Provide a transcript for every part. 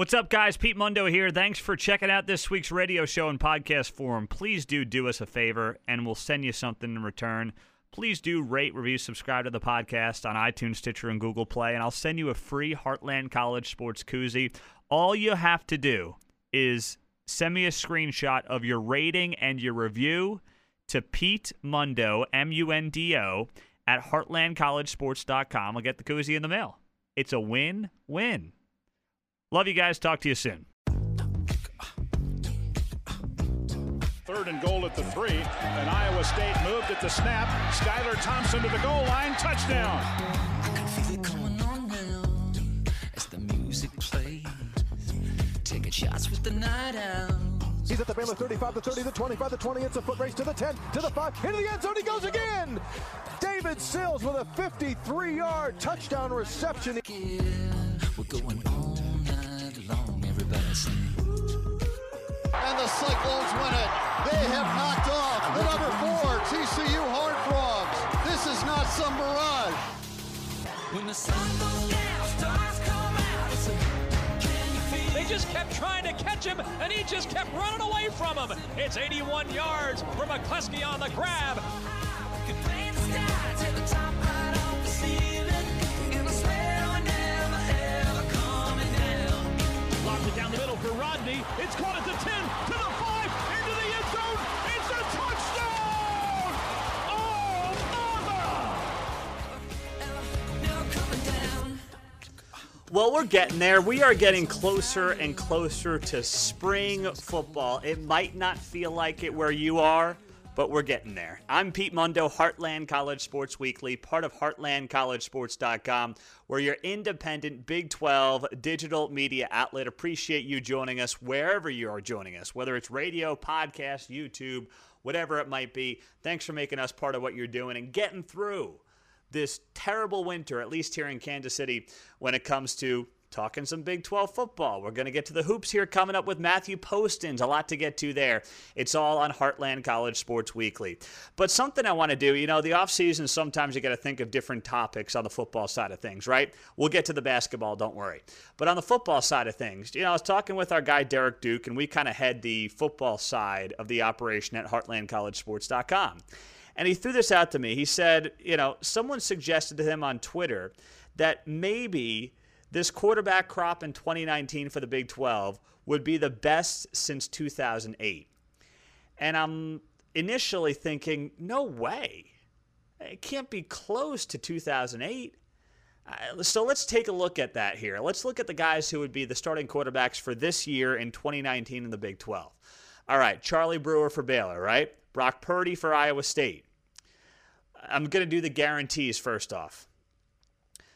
What's up, guys? Pete Mundo here. Thanks for checking out this week's radio show and podcast forum. Please do do us a favor, and we'll send you something in return. Please do rate, review, subscribe to the podcast on iTunes, Stitcher, and Google Play, and I'll send you a free Heartland College Sports koozie. All you have to do is send me a screenshot of your rating and your review to Pete Mundo, M U N D O, at heartlandcollegesports.com. I'll get the koozie in the mail. It's a win win. Love you guys. Talk to you soon. Third and goal at the three, and Iowa State moved at the snap. Skylar Thompson to the goal line, touchdown. I can feel it coming on now as the music plays. Taking shots with the night owls. He's at the Baylor 35, the 30, the 25, the 20. It's a foot race to the 10, to the 5, into the end zone. He goes again. David Sills with a 53 yard touchdown reception. We're going all night long. And the Cyclones win it. They have knocked off the number four TCU Horned Frogs. This is not some mirage. When the sun goes down, stars come out. It's a, can you feel They just kept trying to catch him, and he just kept running away from him. It's 81 yards for McCluskey on the grab. It's caught at the 10, to the 5, into the end zone. It's a touchdown! Oh. Well, we're getting there. We are getting closer and closer to spring football. It might not feel like it where you are, but we're getting there. I'm Pete Mundo, Heartland College Sports Weekly, part of HeartlandCollegeSports.com. We're your independent Big 12 digital media outlet. Appreciate you joining us wherever you are joining us, whether it's radio, podcast, YouTube, whatever it might be. Thanks for making us part of what you're doing and getting through this terrible winter, at least here in Kansas City, when it comes to talking some Big 12 football. We're going to get to the hoops here coming up with Matthew Postins. A lot to get to there. It's all on Heartland College Sports Weekly. But something I want to do, you know, the offseason, sometimes you got to think of different topics on the football side of things, right? We'll get to the basketball, don't worry. But on the football side of things, you know, I was talking with our guy Derek Duke, and we kind of had the football side of the operation at heartlandcollegesports.com. And he threw this out to me. He said, you know, someone suggested to him on Twitter that maybe this quarterback crop in 2019 for the Big 12 would be the best since 2008. And I'm initially thinking, no way. It can't be close to 2008. Uh, So let's take a look at that here. Let's look at the guys who would be the starting quarterbacks for this year in 2019 in the Big 12. All right, Charlie Brewer for Baylor, right? Brock Purdy for Iowa State. I'm going to do the guarantees first off.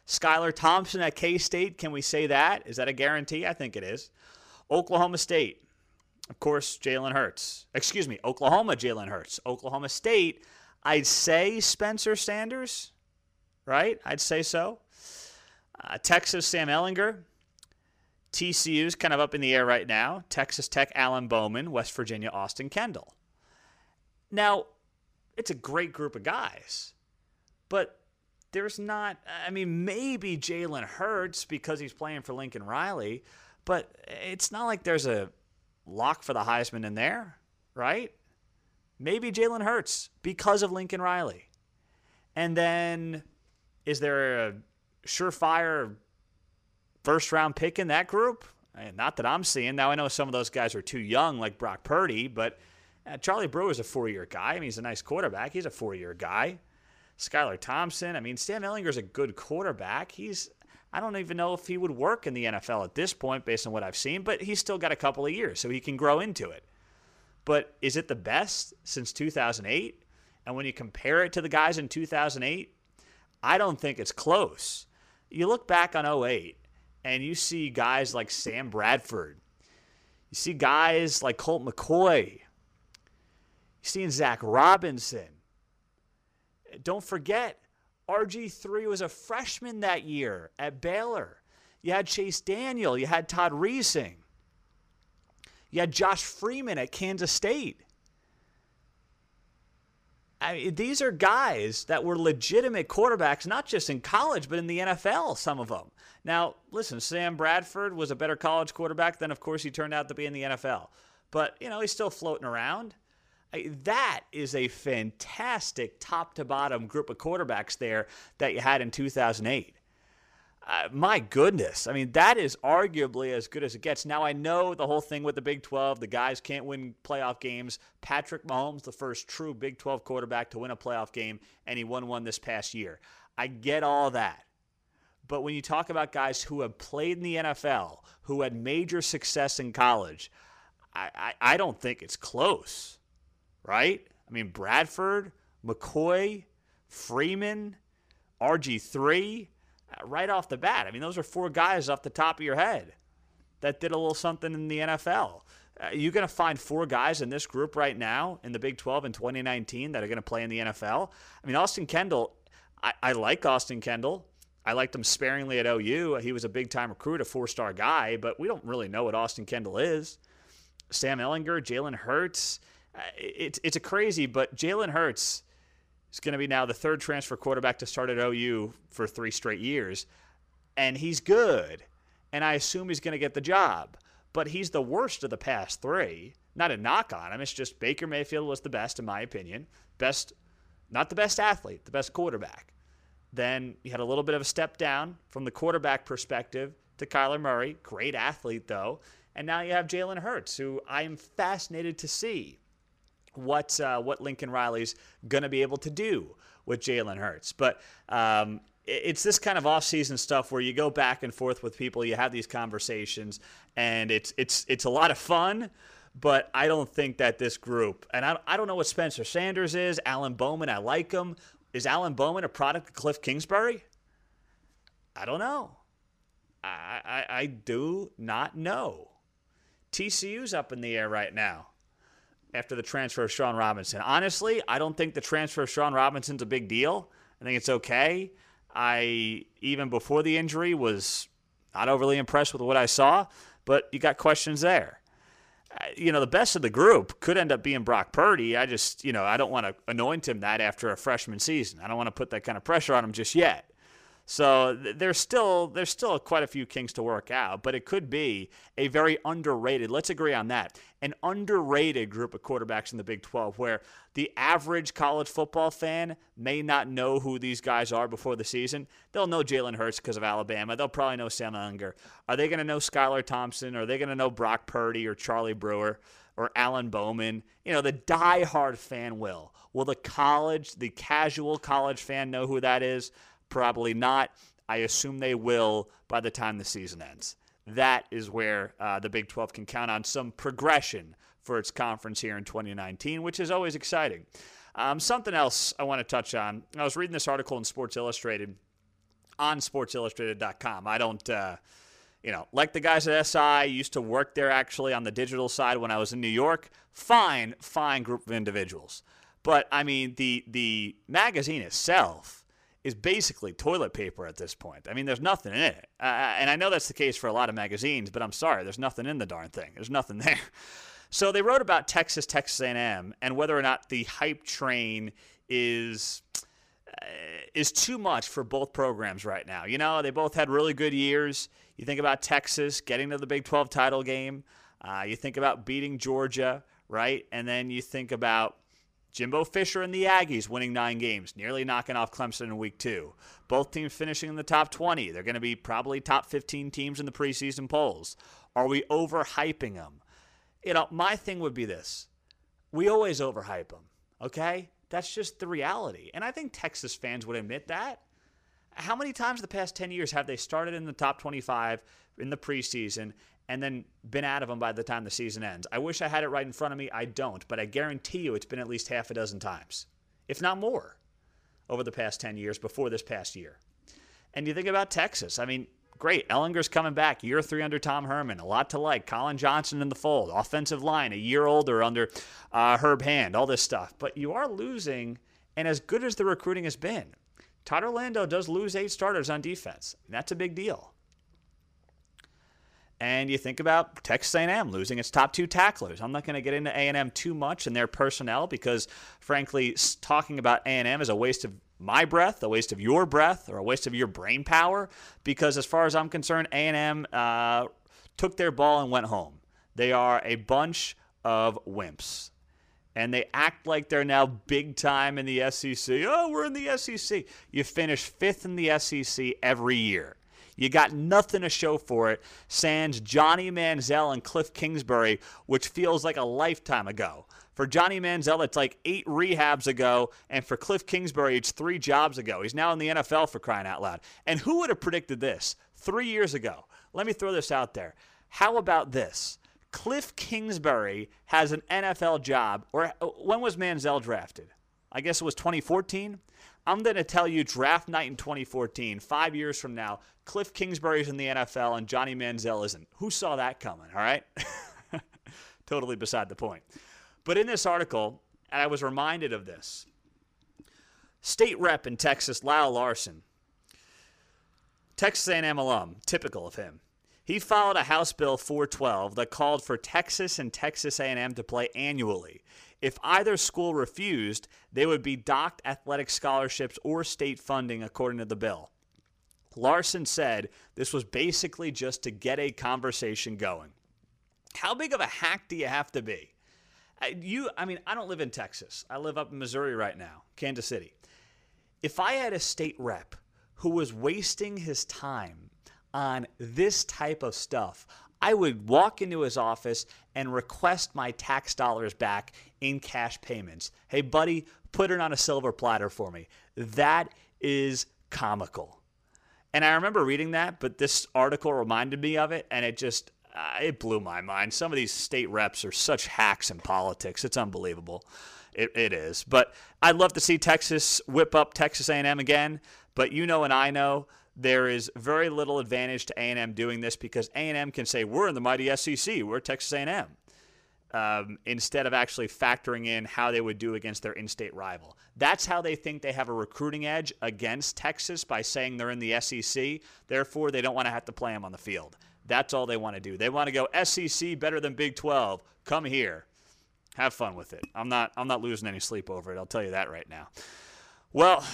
Skylar Thompson at K State, can we say that? Is that a guarantee? I think it is. Oklahoma State, of course, Jalen Hurts. Excuse me, Oklahoma, Jalen Hurts. Oklahoma State, I'd say Spencer Sanders, right? I'd say so. Uh, Texas, Sam Ehlinger. TCU's kind of up in the air right now. Texas Tech, Alan Bowman. West Virginia, Austin Kendall. Now, it's a great group of guys, but there's not, I mean, maybe Jalen Hurts because he's playing for Lincoln Riley, but it's not like there's a lock for the Heisman in there, right? Maybe Jalen Hurts because of Lincoln Riley. And then is there a surefire first round pick in that group? Eh, Not that I'm seeing. Now, I know some of those guys are too young, like Brock Purdy, but uh, Charlie Brewer's a four year guy. I mean, he's a nice quarterback. He's a four year guy. Skylar Thompson. I mean, Sam Ehlinger's a good quarterback. He's, I don't even know if he would work in the NFL at this point based on what I've seen, but he's still got a couple of years, so he can grow into it. But is it the best since 2008? And when you compare it to the guys in 2008, I don't think it's close. You look back on 08 and you see guys like Sam Bradford. You see guys like Colt McCoy. You're seeing Zach Robinson. Don't forget, RG3 was a freshman that year at Baylor. You had Chase Daniel. You had Todd Reesing. You had Josh Freeman at Kansas State. I mean, these are guys that were legitimate quarterbacks, not just in college, but in the NFL, some of them. Now, listen, Sam Bradford was a better college quarterback than, of course, he turned out to be in the NFL. But, you know, he's still floating around. That is a fantastic top to bottom group of quarterbacks there that you had in 2008. Uh, my goodness. I mean, that is arguably as good as it gets. Now, I know the whole thing with the Big 12, the guys can't win playoff games. Patrick Mahomes, the first true Big 12 quarterback to win a playoff game, and he won one this past year. I get all that. But when you talk about guys who have played in the NFL, who had major success in college, I, I, I don't think it's close, right? I mean, Bradford, McCoy, Freeman, RG3, uh, right off the bat. I mean, those are four guys off the top of your head that did a little something in the NFL. Uh, you're going to find four guys in this group right now in the Big 12 in 2019 that are going to play in the NFL. I mean, Austin Kendall, I, I like Austin Kendall. I liked him sparingly at OU. He was a big time recruit, a four star guy, but we don't really know what Austin Kendall is. Sam Ehlinger, Jalen Hurts. It's, it's a crazy, but Jalen Hurts is going to be now the third transfer quarterback to start at OU for three straight years. And he's good. And I assume he's going to get the job. But he's the worst of the past three. Not a knock on him. It's just Baker Mayfield was the best, in my opinion. Best, not the best athlete, the best quarterback. Then you had a little bit of a step down from the quarterback perspective to Kyler Murray. Great athlete, though. And now you have Jalen Hurts, who I am fascinated to see what uh, what Lincoln Riley's going to be able to do with Jalen Hurts. But um, it's this kind of off-season stuff where you go back and forth with people, you have these conversations, and it's it's it's a lot of fun. But I don't think that this group, and I, I don't know what Spencer Sanders is, Alan Bowman, I like him. Is Alan Bowman a product of Cliff Kingsbury? I don't know. I, I, I do not know. TCU's up in the air right now after the transfer of Shawn Robinson. Honestly, I don't think the transfer of Shawn Robinson's a big deal. I think it's okay. I even before the injury was not overly impressed with what I saw, but you got questions there. Uh, You know, the best of the group could end up being Brock Purdy. I just, you know, I don't want to anoint him that after a freshman season. I don't want to put that kind of pressure on him just yet. So th- there's still there's still quite a few kinks to work out, but it could be a very underrated. Let's agree on that. An underrated group of quarterbacks in the Big 12 where the average college football fan may not know who these guys are before the season. They'll know Jalen Hurts because of Alabama. They'll probably know Sam Unger. Are they going to know Skylar Thompson? Are they going to know Brock Purdy or Charlie Brewer? or Alan Bowman. You know, the diehard fan will. Will the college, the casual college fan know who that is? Probably not. I assume they will by the time the season ends. That is where uh, the Big 12 can count on some progression for its conference here in 2019, which is always exciting. Um, something else I want to touch on. I was reading this article in Sports Illustrated on sportsillustrated.com. I don't, uh, you know, like the guys at SI, used to work there actually on the digital side when I was in New York. Fine, fine group of individuals. But I mean, the the magazine itself is basically toilet paper at this point. I mean, there's nothing in it, uh, and I know that's the case for a lot of magazines. But I'm sorry, there's nothing in the darn thing. There's nothing there. So they wrote about Texas, Texas A&M, and whether or not the hype train is uh, is too much for both programs right now. You know, they both had really good years. You think about Texas getting to the Big 12 title game. Uh, you think about beating Georgia, right? And then you think about Jimbo Fisher and the Aggies winning nine games, nearly knocking off Clemson in week two. Both teams finishing in the top 20. They're going to be probably top 15 teams in the preseason polls. Are we overhyping them? You know, my thing would be this we always overhype them, okay? That's just the reality. And I think Texas fans would admit that. How many times the past 10 years have they started in the top 25 in the preseason and then been out of them by the time the season ends? I wish I had it right in front of me. I don't, but I guarantee you it's been at least half a dozen times, if not more, over the past 10 years before this past year. And you think about Texas. I mean, great. Ehlinger's coming back, year three under Tom Herman. A lot to like. Collin Johnson in the fold. Offensive line, a year older under uh, Herb Hand. All this stuff. But you are losing, and as good as the recruiting has been, Todd Orlando does lose eight starters on defense. That's a big deal. And you think about Texas A&M losing its top two tacklers. I'm not going to get into A&M too much and their personnel because, frankly, talking about A&M is a waste of my breath, a waste of your breath, or a waste of your brain power. Because as far as I'm concerned, A&M uh, took their ball and went home. They are a bunch of wimps and they act like they're now big time in the SEC. Oh, we're in the SEC. You finish fifth in the SEC every year. You got nothing to show for it. Sans Johnny Manziel and Cliff Kingsbury, which feels like a lifetime ago. For Johnny Manziel, it's like eight rehabs ago, and for Cliff Kingsbury, it's three jobs ago. He's now in the NFL for crying out loud. And who would have predicted this three years ago? Let me throw this out there. How about this? Cliff Kingsbury has an NFL job. Or uh, when was Manziel drafted? I guess it was 2014. I'm going to tell you, draft night in 2014, five years from now, Cliff Kingsbury's in the NFL and Johnny Manziel isn't. Who saw that coming? All right, totally beside the point. But in this article, and I was reminded of this. State rep in Texas, Lyle Larson, Texas A&M alum, typical of him. He filed a House Bill 412 that called for Texas and Texas A&M to play annually. If either school refused, they would be docked athletic scholarships or state funding according to the bill. Larson said this was basically just to get a conversation going. How big of a hack do you have to be? You, I mean, I don't live in Texas. I live up in Missouri right now, Kansas City. If I had a state rep who was wasting his time on this type of stuff, I would walk into his office and request my tax dollars back in cash payments. Hey, buddy, put it on a silver platter for me. That is comical. And I remember reading that, but this article reminded me of it, and it just uh, it blew my mind. Some of these state reps are such hacks in politics; it's unbelievable. It, it is. But I'd love to see Texas whip up Texas A&M again. But you know, and I know there is very little advantage to A&M doing this because A&M can say we're in the mighty SEC, we're Texas A&M um, instead of actually factoring in how they would do against their in-state rival. That's how they think they have a recruiting edge against Texas by saying they're in the SEC. Therefore, they don't want to have to play them on the field. That's all they want to do. They want to go SEC better than Big 12. Come here. Have fun with it. I'm not I'm not losing any sleep over it. I'll tell you that right now. Well,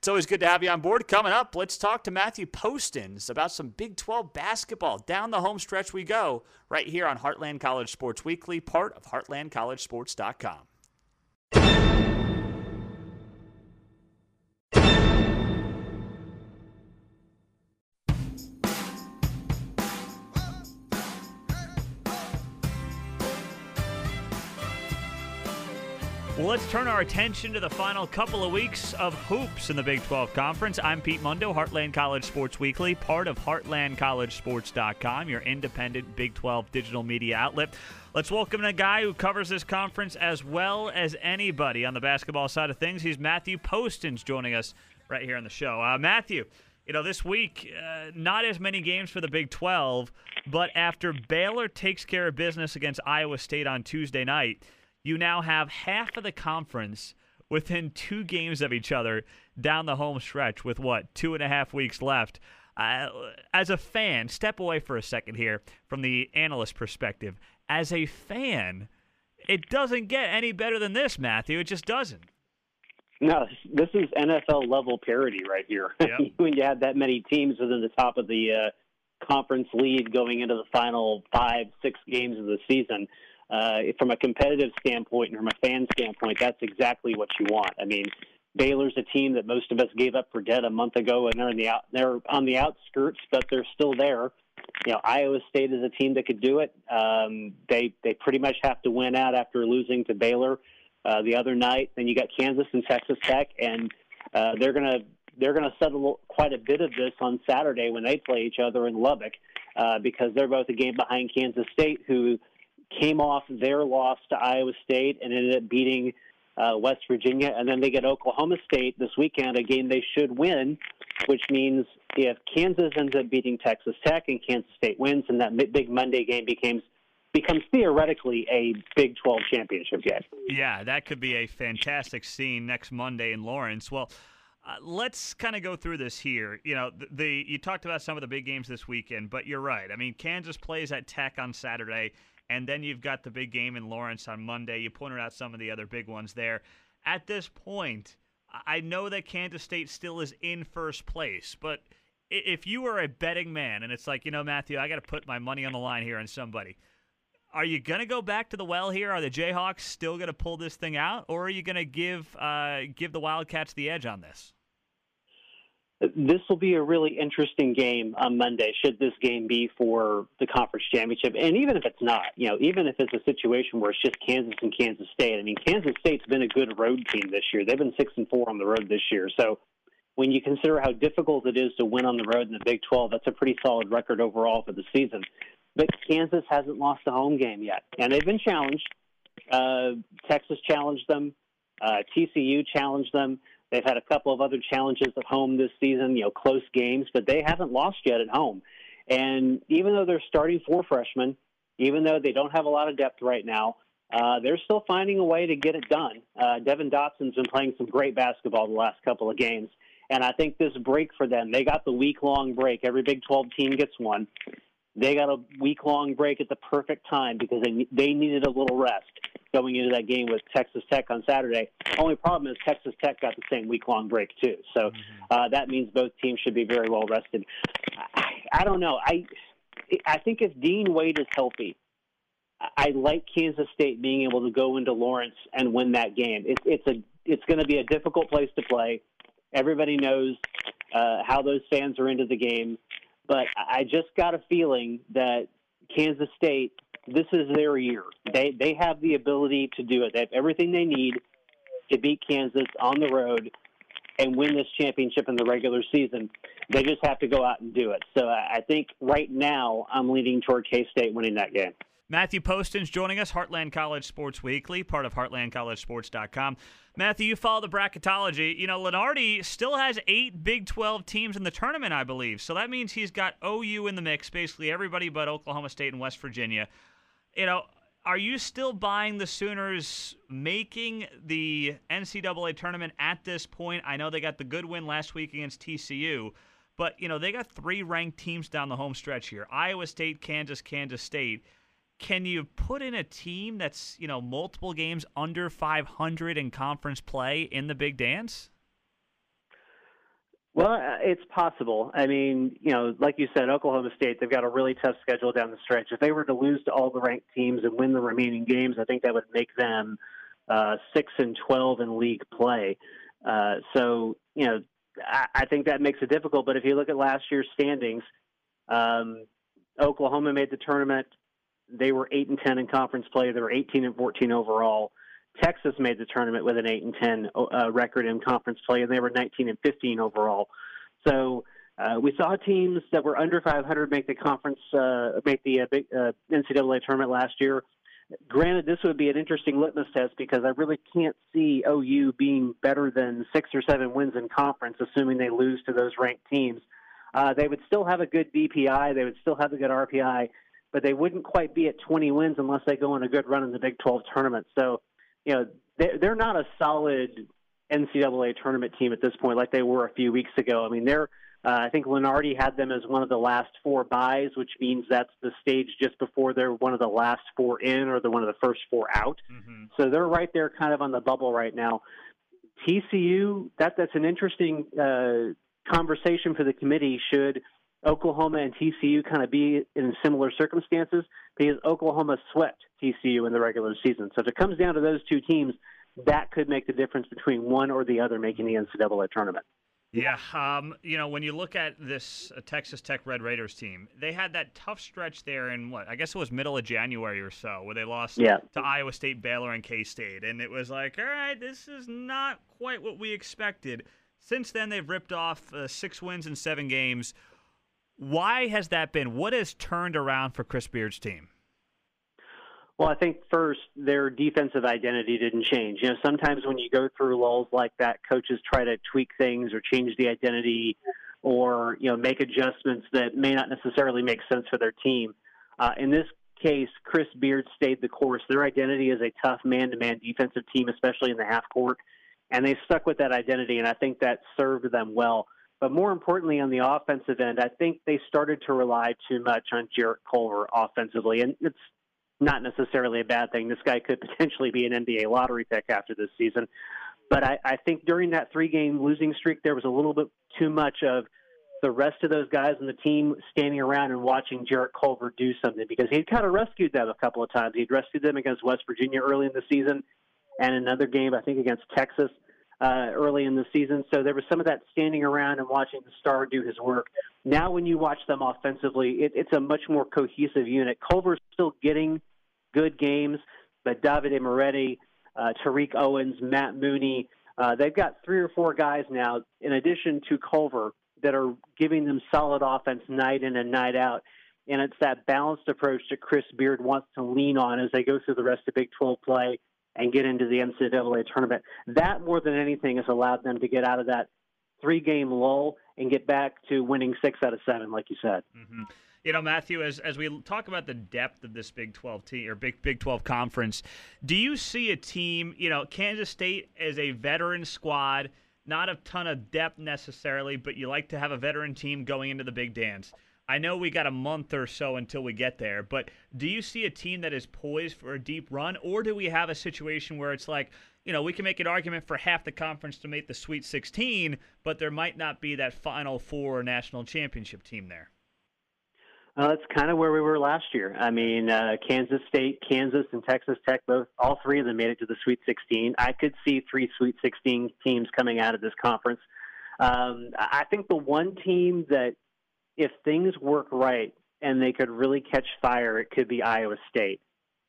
it's always good to have you on board. Coming up, let's talk to Matthew Postins about some Big 12 basketball. Down the home stretch we go, right here on Heartland College Sports Weekly, part of heartlandcollegesports.com. Well, let's turn our attention to the final couple of weeks of hoops in the Big 12 Conference. I'm Pete Mundo, Heartland College Sports Weekly, part of HeartlandCollegeSports.com, your independent Big 12 digital media outlet. Let's welcome a guy who covers this conference as well as anybody on the basketball side of things. He's Matthew Postins joining us right here on the show. Uh, Matthew, you know, this week, uh, not as many games for the Big 12, but after Baylor takes care of business against Iowa State on Tuesday night, you now have half of the conference within two games of each other down the home stretch with what, two and a half weeks left. Uh, as a fan, step away for a second here from the analyst perspective. As a fan, it doesn't get any better than this, Matthew. It just doesn't. No, this is NFL level parity right here. Yep. when you have that many teams within the top of the uh, conference lead going into the final five, six games of the season, uh, from a competitive standpoint and from a fan standpoint, that's exactly what you want. I mean, Baylor's a team that most of us gave up for dead a month ago, and they're in the out, they're on the outskirts, but they're still there. You know, Iowa State is a team that could do it. Um, they they pretty much have to win out after losing to Baylor uh, the other night. Then you got Kansas and Texas Tech, and uh, they're gonna they're gonna settle quite a bit of this on Saturday when they play each other in Lubbock, uh, because they're both a game behind Kansas State, who came off their loss to Iowa State and ended up beating uh, West Virginia, and then they get Oklahoma State this weekend, a game they should win, which means if Kansas ends up beating Texas Tech and Kansas State wins, and that big Monday game becomes becomes theoretically a Big 12 championship game. Yeah, that could be a fantastic scene next Monday in Lawrence. Well, Uh, let's kind of go through this here. You know, the, the you talked about some of the big games this weekend, but you're right. I mean, Kansas plays at Tech on Saturday, and then you've got the big game in Lawrence on Monday. You pointed out some of the other big ones there. At this point, I know that Kansas State still is in first place, but if you were a betting man, and it's like, you know, Matthew, I got to put my money on the line here on somebody. Are you going to go back to the well here? Are the Jayhawks still going to pull this thing out, or are you going to give uh, give the Wildcats the edge on this? This will be a really interesting game on Monday. Should this game be for the conference championship, and even if it's not, you know, even if it's a situation where it's just Kansas and Kansas State. I mean, Kansas State's been a good road team this year. They've been six and four on the road this year. So when you consider how difficult it is to win on the road in the Big 12, that's a pretty solid record overall for the season. But Kansas hasn't lost a home game yet, and they've been challenged. Uh, Texas challenged them. Uh, TCU challenged them. They've had a couple of other challenges at home this season, you know, close games, but they haven't lost yet at home. And even though they're starting four freshmen, even though they don't have a lot of depth right now, uh, they're still finding a way to get it done. Uh, Devon Dotson's been playing some great basketball the last couple of games. And I think this break for them, they got the week long break. Every Big 12 team gets one. They got a week long break at the perfect time because they they needed a little rest going into that game with Texas Tech on Saturday. Only problem is Texas Tech got the same week long break too, so uh, that means both teams should be very well rested. I, I don't know. I I think if Dean Wade is healthy, I I like Kansas State being able to go into Lawrence and win that game. It's it's a it's going to be a difficult place to play. Everybody knows uh, how those fans are into the game, but I just got a feeling that Kansas State, this is their year. They they have the ability to do it. They have everything they need to beat Kansas on the road and win this championship in the regular season. They just have to go out and do it. So I think right now I'm leaning toward K State winning that game. Matthew Postins joining us, Heartland College Sports Weekly, part of HeartlandCollegeSports.com. Matthew, you follow the bracketology. You know, Lunardi still has eight Big 12 teams in the tournament, I believe. So that means he's got OU in the mix, basically everybody but Oklahoma State and West Virginia. You know, are you still buying the Sooners making the NCAA tournament at this point? I know they got the good win last week against TCU, but, you know, they got three ranked teams down the home stretch here Iowa State, Kansas, Kansas State can you put in a team that's you know multiple games under 500 in conference play in the big dance Well, uh, it's possible. I mean, you know, like you said, Oklahoma State, they've got a really tough schedule down the stretch. If they were to lose to all the ranked teams and win the remaining games, I think that would make them uh, 6 and 12 in league play. Uh, so, you know, I, I think that makes it difficult. But if you look at last year's standings, um, Oklahoma made the tournament. They were 8 and 10 in conference play. They were 18 and 14 overall. Texas made the tournament with an 8 and 10 uh, record in conference play, and they were 19 and 15 overall. So uh, we saw teams that were under 500 make the conference, uh, make the uh, uh, NCAA tournament last year. Granted, this would be an interesting litmus test because I really can't see OU being better than six or seven wins in conference, assuming they lose to those ranked teams. Uh, they would still have a good BPI, they would still have a good RPI, but they wouldn't quite be at 20 wins unless they go on a good run in the Big 12 tournament. So, you know, they're, they're not a solid NCAA tournament team at this point like they were a few weeks ago. I mean, they're uh, I think Lunardi had them as one of the last four buys, which means that's the stage just before they're one of the last four in or the one of the first four out. mm-hmm. So they're right there, kind of on the bubble right now. TCU, that that's an interesting uh, conversation for the committee. Should Oklahoma and TCU kind of be in similar circumstances? Because Oklahoma swept TCU in the regular season. So if it comes down to those two teams, that could make the difference between one or the other making the NCAA tournament. yeah um, you know when you look at this uh, texas tech red raiders team they had that tough stretch there in what i guess it was middle of january or so where they lost Yeah. to iowa state baylor and k-state and it was like all right this is not quite what we expected since then they've ripped off uh, six wins in seven games why has that been what has turned around for chris beard's team Well, I think first their defensive identity didn't change. You know, sometimes when you go through lulls like that, coaches try to tweak things or change the identity, or you know, make adjustments that may not necessarily make sense for their team. Uh, in this case, Chris Beard stayed the course. Their identity is a tough man-to-man defensive team, especially in the half court. and they stuck with that identity, and I think that served them well. But more importantly, on the offensive end, I think they started to rely too much on Jarrett Culver offensively, and it's not necessarily a bad thing. This guy could potentially be an NBA lottery pick after this season. But I, I think during that three game losing streak, there was a little bit too much of the rest of those guys on the team standing around and watching Jarrett Culver do something because he'd kind of rescued them a couple of times. He'd rescued them against West Virginia early in the season and another game, I think, against Texas uh, early in the season. So there was some of that standing around and watching the star do his work. Now, when you watch them offensively, it, it's a much more cohesive unit. Culver's still getting good games, but Davide Moretti, uh, Tariq Owens, Matt Mooney, uh, they've got three or four guys now, in addition to Culver, that are giving them solid offense night in and night out. And it's that balanced approach that Chris Beard wants to lean on as they go through the rest of Big 12 play and get into the NCAA tournament. That more than anything has allowed them to get out of that three game lull and get back to winning six out of seven, like you said. Mm-hmm. You know, Matthew, as as we talk about the depth of this Big 12 team or Big Big 12 conference, do you see a team, you know, Kansas State as a veteran squad, not a ton of depth necessarily, but you like to have a veteran team going into the big dance. I know we got a month or so until we get there, but do you see a team that is poised for a deep run, or do we have a situation where it's like, you know, we can make an argument for half the conference to make the Sweet 16, but there might not be that Final Four national championship team there? Uh, that's kind of where we were last year. I mean, uh, Kansas State, Kansas, and Texas Tech both, all three of them made it to the Sweet 16. I could see three Sweet 16 teams coming out of this conference. Um, I think the one team that if things work right and they could really catch fire, it could be Iowa State.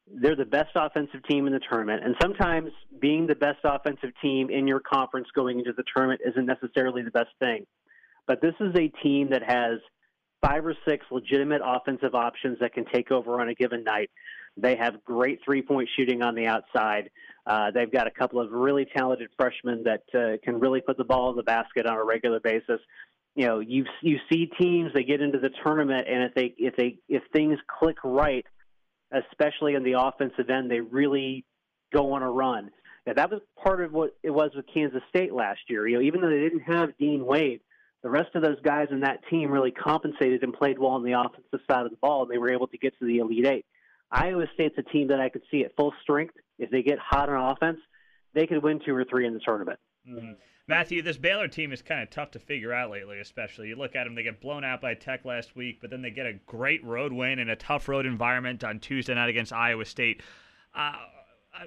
They're the best offensive team in the tournament, and sometimes being the best offensive team in your conference going into the tournament isn't necessarily the best thing. But this is a team that has five or six legitimate offensive options that can take over on a given night. They have great three point shooting on the outside. Uh, they've got a couple of really talented freshmen that uh, can really put the ball in the basket on a regular basis you know you you see teams they get into the tournament and if they if they if things click right especially in the offensive end they really go on a run. Now, that was part of what it was with Kansas State last year. You know even though they didn't have Dean Wade the rest of those guys in that team really compensated and played well on the offensive side of the ball and they were able to get to the elite 8 Iowa State's a team that I could see at full strength. If they get hot on offense they could win two or three in the tournament. Mm-hmm. Matthew, this Baylor team is kind of tough to figure out lately, especially. You look at them, they get blown out by Tech last week, but then they get a great road win in a tough road environment on Tuesday night against Iowa State. Uh,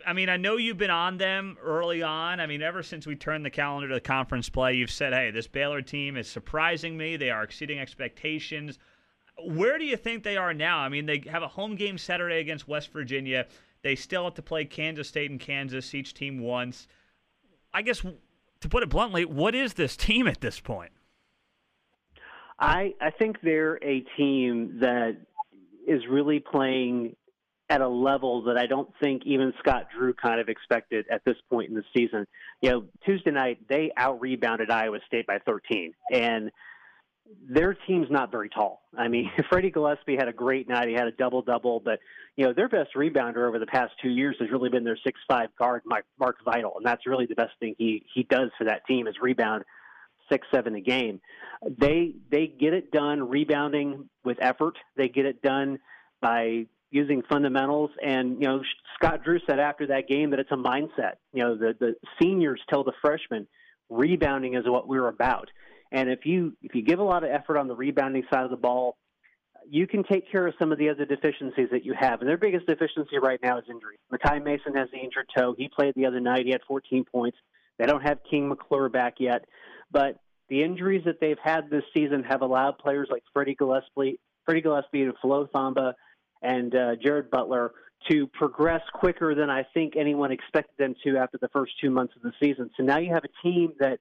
I mean, I know you've been on them early on. I mean, ever since we turned the calendar to the conference play, you've said, hey, this Baylor team is surprising me. They are exceeding expectations. Where do you think they are now? I mean, they have a home game Saturday against West Virginia. They still have to play Kansas State and Kansas, each team once. I guess to put it bluntly, what is this team at this point? I I think they're a team that is really playing at a level that I don't think even Scott Drew kind of expected at this point in the season. You know, Tuesday night they out rebounded Iowa State by 13, and their team's not very tall. I mean, Freddie Gillespie had a great night. He had a double double, but you know their best rebounder over the past two years has really been their six five guard Mark, Vital, and that's really the best thing he he does for that team is rebound six seven a game. They they get it done rebounding with effort. They get it done by using fundamentals. And you know Scott Drew said after that game that it's a mindset. You know the the seniors tell the freshmen rebounding is what we're about. And if you if you give a lot of effort on the rebounding side of the ball, you can take care of some of the other deficiencies that you have. And their biggest deficiency right now is injury. Makai Mason has the injured toe. He played the other night. He had 14 points. They don't have King McClure back yet, but the injuries that they've had this season have allowed players like Freddie Gillespie, Freddie Gillespie, and Flo Thamba, and uh, Jared Butler to progress quicker than I think anyone expected them to after the first two months of the season. So now you have a team that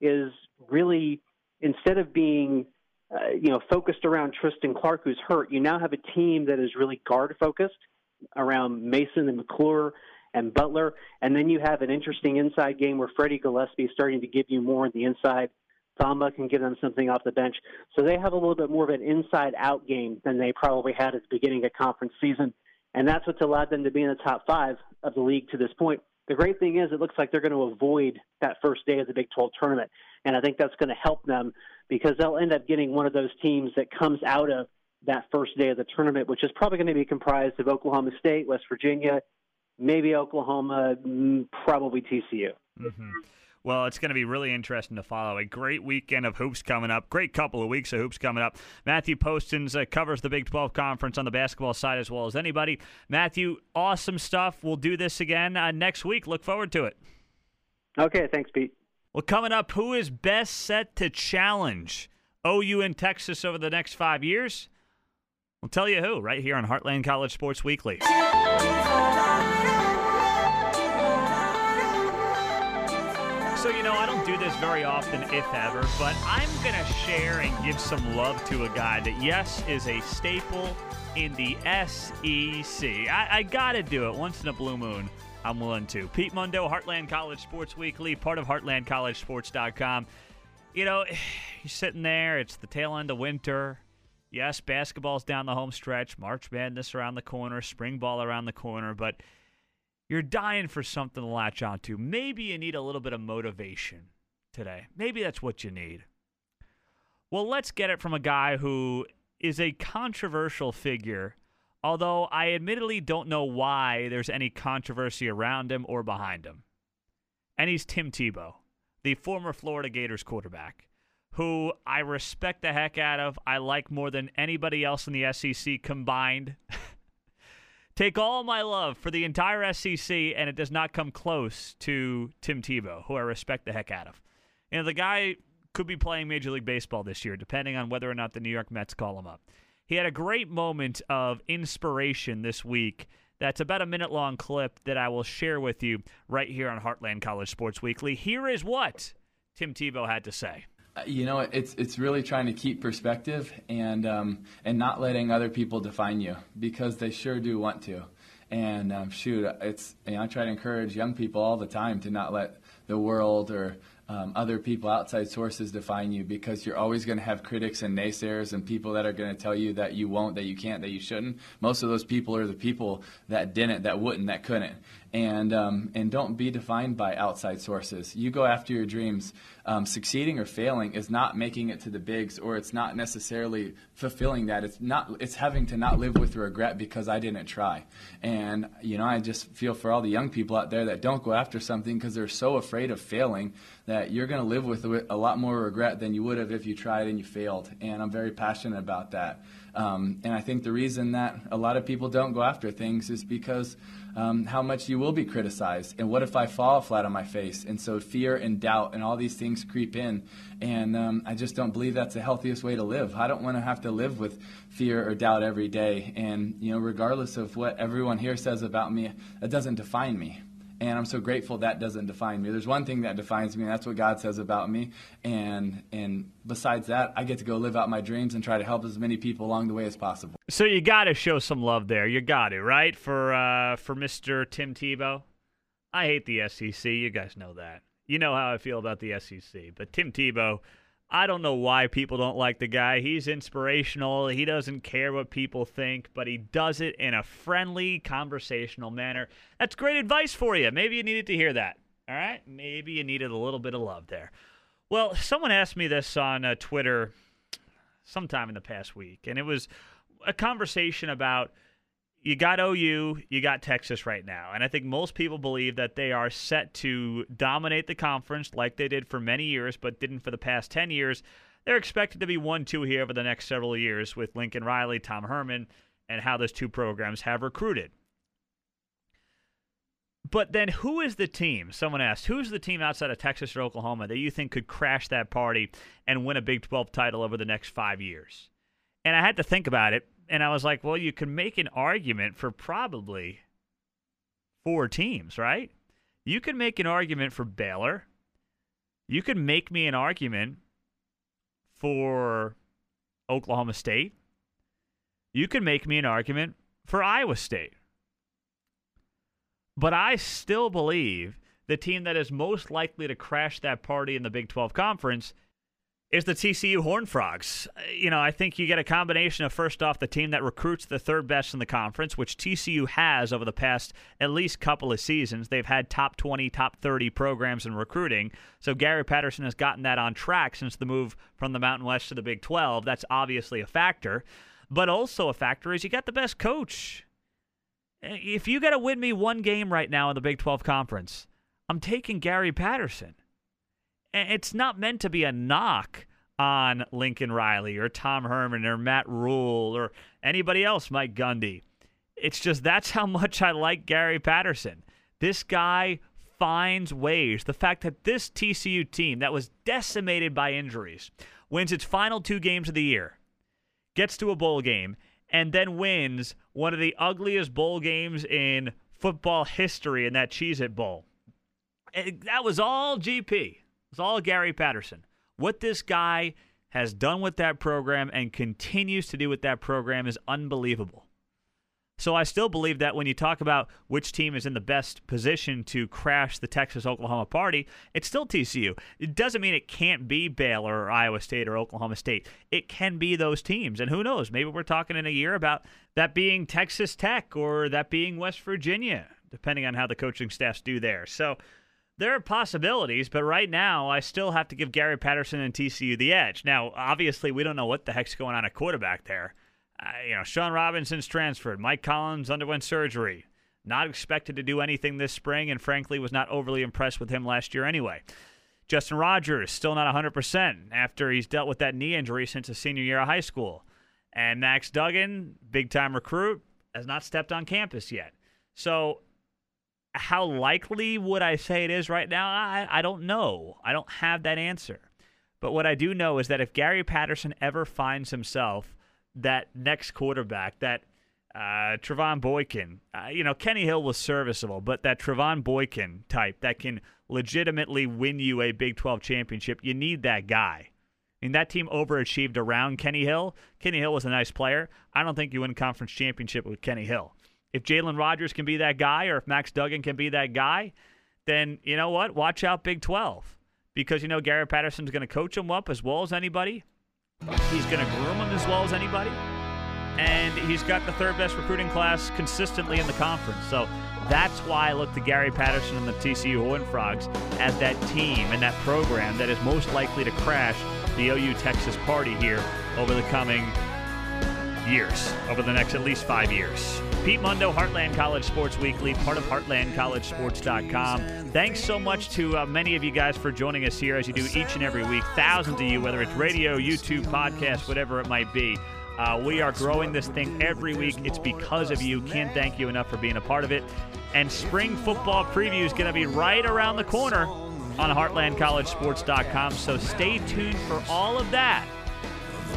is really instead of being you know focused around Tristan Clark who's hurt, you now have a team that is really guard focused around Mason and McClure and Butler, and then you have an interesting inside game where Freddie Gillespie is starting to give you more on the inside. Thamba can give them something off the bench. So they have a little bit more of an inside out game than they probably had at the beginning of conference season. And that's what's allowed them to be in the top five of the league to this point. The great thing is, it looks like they're going to avoid that first day of the Big 12 tournament, and I think that's going to help them because they'll end up getting one of those teams that comes out of that first day of the tournament, which is probably going to be comprised of Oklahoma State, West Virginia, maybe Oklahoma, mm, probably TCU. Mm-hmm. Well, it's going to be really interesting to follow. A great weekend of hoops coming up. Great couple of weeks of hoops coming up. Matthew Postins uh, covers the Big 12 Conference on the basketball side as well as anybody. Matthew, awesome stuff. We'll do this again uh, next week. Look forward to it. Okay, thanks, Pete. Well, coming up, who is best set to challenge OU in Texas over the next five years? We'll tell you who right here on Heartland College Sports Weekly. So, you know, I don't do this very often, if ever, but I'm going to share and give some love to a guy that, yes, is a staple in the SEC. I, I got to do it once in a blue moon. I'm willing to. Pete Mundo, Heartland College Sports Weekly, part of HeartlandCollegeSports.com. You know, you're sitting there, it's the tail end of winter. Yes, basketball's down the home stretch, March Madness around the corner, spring ball around the corner, but you're dying for something to latch onto. Maybe you need a little bit of motivation today. Maybe that's what you need. Well, let's get it from a guy who is a controversial figure, although I admittedly don't know why there's any controversy around him or behind him. And he's Tim Tebow, the former Florida Gators quarterback, who I respect the heck out of. I like more than anybody else in the SEC combined. Take all my love for the entire SEC, and it does not come close to Tim Tebow, who I respect the heck out of. You know, the guy could be playing Major League Baseball this year, depending on whether or not the New York Mets call him up. He had a great moment of inspiration this week. That's about a minute long clip that I will share with you right here on Heartland College Sports Weekly. Here is what Tim Tebow had to say. Uh, You know, it's it's really trying to keep perspective and um, and not letting other people define you because they sure do want to. And um, shoot, it's you know, I try to encourage young people all the time to not let the world or um, other people, outside sources, define you because you're always going to have critics and naysayers and people that are going to tell you that you won't, that you can't, that you shouldn't. Most of those people are the people that didn't, that wouldn't, that couldn't. And um, and don't be defined by outside sources. You go after your dreams. Um, succeeding or failing is not making it to the bigs, or it's not necessarily fulfilling that. It's not. It's having to not live with regret because I didn't try. And you know, I just feel for all the young people out there that don't go after something because they're so afraid of failing that you're going to live with a lot more regret than you would have if you tried and you failed. And I'm very passionate about that. Um, and I think the reason that a lot of people don't go after things is because um, how much you will be criticized. And what if I fall flat on my face? And so fear and doubt and all these things creep in. And um, I just don't believe that's the healthiest way to live. I don't want to have to live with fear or doubt every day. And, you know, regardless of what everyone here says about me, that doesn't define me. And I'm so grateful that doesn't define me. There's one thing that defines me, and that's what God says about me. And and besides that, I get to go live out my dreams and try to help as many people along the way as possible. So you got to show some love there. You got to, right? For uh, for Mr. Tim Tebow. I hate the SEC. You guys know that. You know how I feel about the SEC. But Tim Tebow, I don't know why people don't like the guy. He's inspirational. He doesn't care what people think, but he does it in a friendly, conversational manner. That's great advice for you. Maybe you needed to hear that. All right? Maybe you needed a little bit of love there. Well, someone asked me this on uh, Twitter sometime in the past week, and it was a conversation about you got OU, you got Texas right now. And I think most people believe that they are set to dominate the conference like they did for many years, but didn't for the past 10 years. They're expected to be 1 2 here over the next several years with Lincoln Riley, Tom Herman, and how those two programs have recruited. But then who is the team? Someone asked, who's the team outside of Texas or Oklahoma that you think could crash that party and win a Big 12 title over the next five years? And I had to think about it, and I was like, well, you can make an argument for probably four teams, right? You can make an argument for Baylor. You can make me an argument for Oklahoma State. You can make me an argument for Iowa State. But I still believe the team that is most likely to crash that party in the Big 12 Conference is the TCU Horn Frogs. Uh, You know, I think you get a combination of first off the team that recruits the third best in the conference, which TCU has over the past at least couple of seasons. They've had top 20, top 30 programs in recruiting. So Gary Patterson has gotten that on track since the move from the Mountain West to the Big 12. That's obviously a factor. But also a factor is you got the best coach. If you got to win me one game right now in the Big 12 conference, I'm taking Gary Patterson. It's not meant to be a knock on Lincoln Riley or Tom Herman or Matt Rhule or anybody else, Mike Gundy. It's just that's how much I like Gary Patterson. This guy finds ways. The fact that this TCU team that was decimated by injuries wins its final two games of the year, gets to a bowl game, and then wins one of the ugliest bowl games in football history in that Cheez It Bowl. And that was all GP. It was all Gary Patterson. What this guy has done with that program and continues to do with that program is unbelievable. So I still believe that when you talk about which team is in the best position to crash the Texas Oklahoma party, it's still TCU. It doesn't mean it can't be Baylor or Iowa State or Oklahoma State. It can be those teams. And who knows? Maybe we're talking in a year about that being Texas Tech or that being West Virginia, depending on how the coaching staffs do there. So there are possibilities, but right now I still have to give Gary Patterson and TCU the edge. Now, obviously, we don't know what the heck's going on at quarterback there. Uh, you know, Shawn Robinson's transferred. Mike Collins underwent surgery. Not expected to do anything this spring, and frankly, was not overly impressed with him last year anyway. Justin Rogers still not 100% after he's dealt with that knee injury since his senior year of high school. And Max Duggan, big time recruit, has not stepped on campus yet. So how likely would I say it is right now? I, I don't know. I don't have that answer. But what I do know is that if Gary Patterson ever finds himself that next quarterback, that uh, Trevone Boykin, uh, you know, Kenny Hill was serviceable, but that Trevone Boykin type that can legitimately win you a Big 12 championship, you need that guy. I mean, that team overachieved around Kenny Hill. Kenny Hill was a nice player. I don't think you win conference championship with Kenny Hill. If Jalen Rogers can be that guy, or if Max Duggan can be that guy, then you know what? Watch out, Big 12, because you know Gary Patterson's going to coach him up as well as anybody. He's going to groom him as well as anybody, and he's got the third best recruiting class consistently in the conference. So that's why I look to Gary Patterson and the TCU Horned Frogs as that team and that program that is most likely to crash the OU Texas party here over the coming years, over the next at least five years. Pete Mundo, Heartland College Sports Weekly, part of HeartlandCollegeSports.com. Thanks so much to uh, many of you guys for joining us here as you do each and every week. Thousands of you, whether it's radio, YouTube, podcast, whatever it might be. Uh, we are growing this thing every week. It's because of you. Can't thank you enough for being a part of it. And spring football preview is going to be right around the corner on HeartlandCollegeSports.com. So stay tuned for all of that.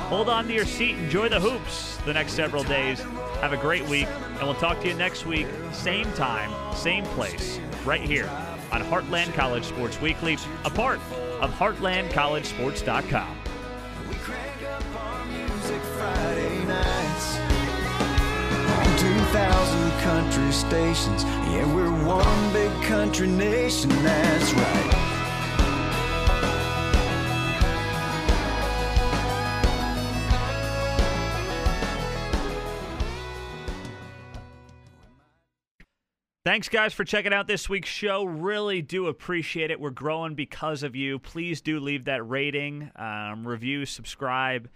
Hold on to your seat. Enjoy the hoops the next several days. Have a great week, and we'll talk to you next week, same time, same place, right here on Heartland College Sports Weekly, a part of HeartlandCollegeSports.com. We crank up our music Friday nights on 2,000 country stations. Yeah, we're one big country nation, that's right. Thanks, guys, for checking out this week's show. Really do appreciate it. We're growing because of you. Please do leave that rating, um, review, subscribe.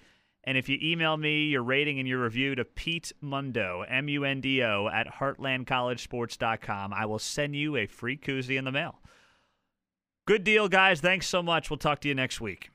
And if you email me your rating and your review to Pete Mundo, M U N D O, at heartlandcollegesports.com, I will send you a free koozie in the mail. Good deal, guys. Thanks so much. We'll talk to you next week.